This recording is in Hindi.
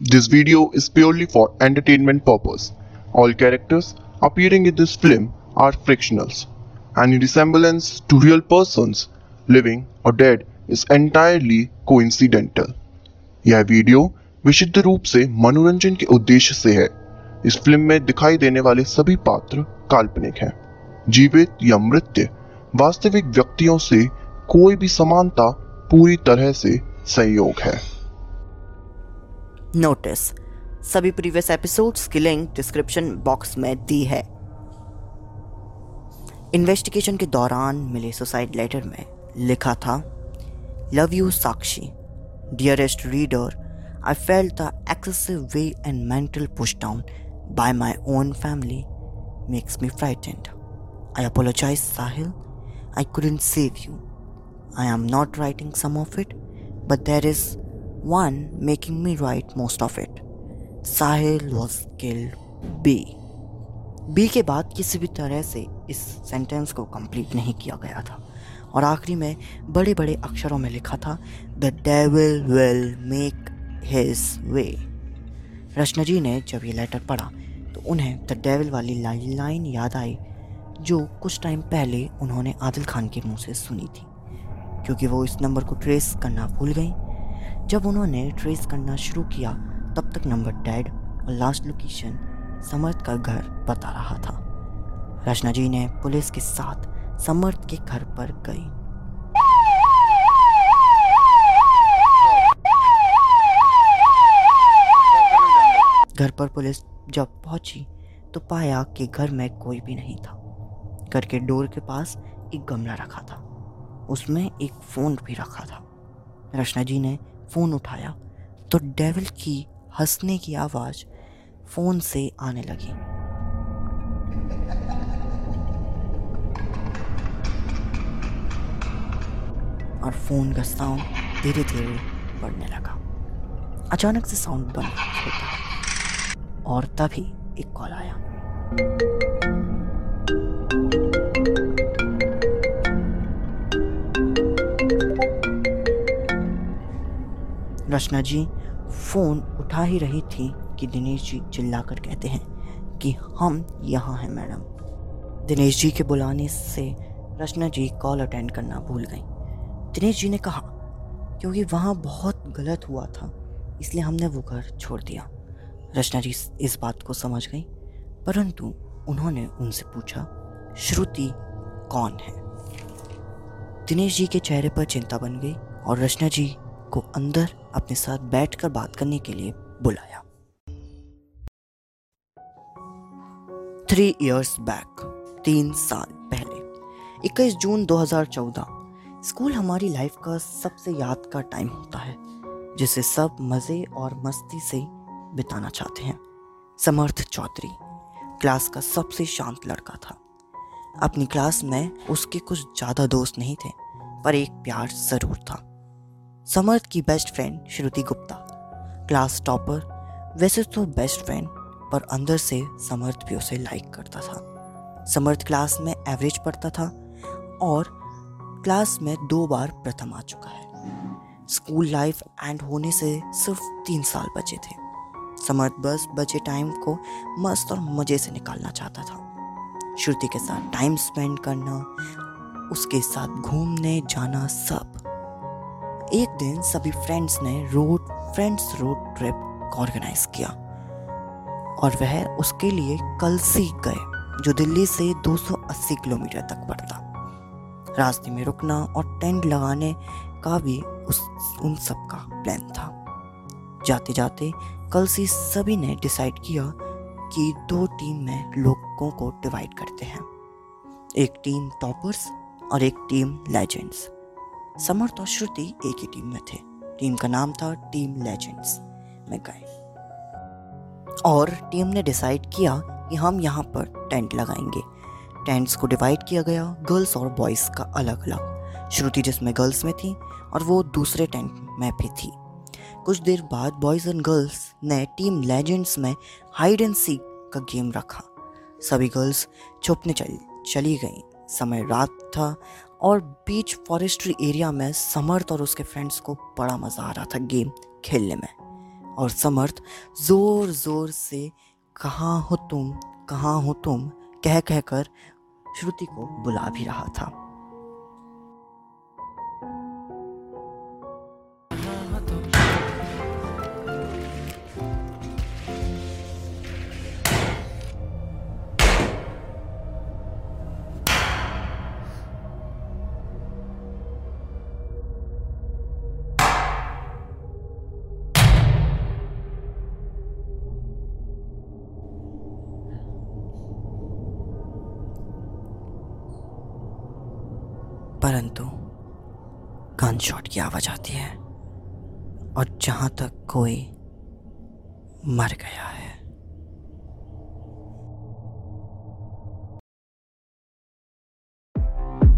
This video is purely for entertainment purpose. All characters appearing in this film are fictionals. Any resemblance to real persons, living or dead, is entirely coincidental. यह वीडियो विशुद्ध रूप से मनोरंजन के उद्देश्य से है इस फ़िल्म में दिखाई देने वाले सभी पात्र काल्पनिक हैं जीवित या मृत्य वास्तविक व्यक्तियों से कोई भी समानता पूरी तरह से संयोग है नोटिस सभी प्रीवियस एपिसोड्स की लिंक डिस्क्रिप्शन बॉक्स में दी है। इन्वेस्टिगेशन के दौरान मिले सुसाइड लेटर में लिखा था love you Sakshi. Dearest reader I felt the excessive way and mental push down by my own family makes me frightened I apologise Sahil I couldn't save you. I am not writing some of it, but there is one making me write most of it. Sahil was killed B. B के बाद किसी भी तरह से इस सेंटेंस को कंप्लीट नहीं किया गया था और आखिरी में बड़े बड़े अक्षरों में लिखा था the devil will make his way Rachna ji ने जब ये लेटर पढ़ा तो उन्हें द डेविल वाली लाइन याद आई, जो कुछ टाइम पहले उन्होंने आदिल खान के मुँह से सुनी थी क्योंकि वो इस नंबर को ट्रेस करना भूल गई जब उन्होंने ट्रेस करना शुरू किया, तब तक नंबर डेड और लास्ट लोकेशन समर्थ का घर बता रहा था। रचना जी ने पुलिस के साथ समर्थ के घर पर गई। घर पर पुलिस जब पहुँची तो पाया कि घर में कोई भी नहीं था। घर के डोर के पास एक गमला रखा था। उसमें एक फ़ोन भी रखा था। रचना जी ने फ़ोन उठाया तो डेविल की हंसने की आवाज़ फ़ोन से आने लगी। और फ़ोन का साउंड धीरे धीरे बढ़ने लगा। अचानक से साउंड बंद होता और तभी एक कॉल आया। रचना जी, फ़ोन उठा ही रही थी कि दिनेश जी चिल्लाकर कहते हैं कि हम यहाँ हैं, मैडम। दिनेश जी के बुलाने से रचना जी कॉल अटेंड करना भूल गई। दिनेश जी ने कहा, क्योंकि वहाँ बहुत गलत हुआ था, इसलिए हमने वो घर छोड़ दिया। रचना जी इस बात को समझ गई, परंतु उन्होंने उनसे पूछा, श्रुति कौन है? दिनेश जी के चेहरे पर चिंता बन गई और रचना जी को अंदर अपने साथ बैठकर बात करने के लिए बुलाया। थ्री इयर्स बैक तीन साल पहले 21 जून 2014 स्कूल हमारी लाइफ का सबसे यादगार टाइम होता है, जिसे सब मज़े और मस्ती से बिताना चाहते हैं। समर्थ चौधरी क्लास का सबसे शांत लड़का था। अपनी क्लास में उसके कुछ ज़्यादा दोस्त नहीं थे, पर एक प्यार ज़रूर था। समर्थ की best friend Shruti Gupta. Class topper वैसे तो बेस्ट फ्रेंड पर अंदर से समर्थ भी उसे लाइक करता था। समर्थ क्लास में एवरेज पढ़ता था, और क्लास में दो बार प्रथम आ चुका है। स्कूल लाइफ एंड होने से सिर्फ़ तीन साल बचे थे। समर्थ बस बचे टाइम को मस्त और मज़े से निकालना चाहता था। श्रुति के साथ टाइम स्पेंड करना, उसके साथ घूमने जाना सब। एक दिन सभी फ्रेंड्स ने road friends road trip organise किया। और वह उसके लिए कल सी गए, जो दिल्ली से 280 किलोमीटर तक पड़ता। रास्ते में रुकना और टेंट लगाने का भी उस, उन सब का प्लान था। जाते जाते कल सभी ने डिसाइड किया कि दो टीम में लोगों को डिवाइड करते हैं। एक टीम टॉपर्स और एक टीम लेजेंड्स समर्थ और श्रुति एक ही टीम में थे। टीम का नाम था टीम लेजेंड्स में गए। और टीम ने डिसाइड किया कि हम यहाँ पर टेंट लगाएँगे। टेंट्स को डिवाइड किया गया गर्ल्स और बॉयज़ का अलग अलग श्रुति जिसमें गर्ल्स में थी और वो दूसरे टेंट में भी थी। कुछ देर बाद बॉयज़ एंड गर्ल्स ने टीम लेजेंड्स में हाइड एंड सीक का गेम रखा। सभी गर्ल्स छुपने चली चली गई। समय रात था और बीच फॉरेस्ट्री एरिया में समर्थ और उसके फ्रेंड्स को बड़ा मज़ा आ रहा था गेम खेलने में। और समर्थ, ज़ोर ज़ोर से, कहाँ हो तुम? कहाँ हो तुम? कह कह कर श्रुति को बुला भी रहा था। परंतु गन शॉट की आवाज़ आती है और जहाँ तक कोई मर गया है।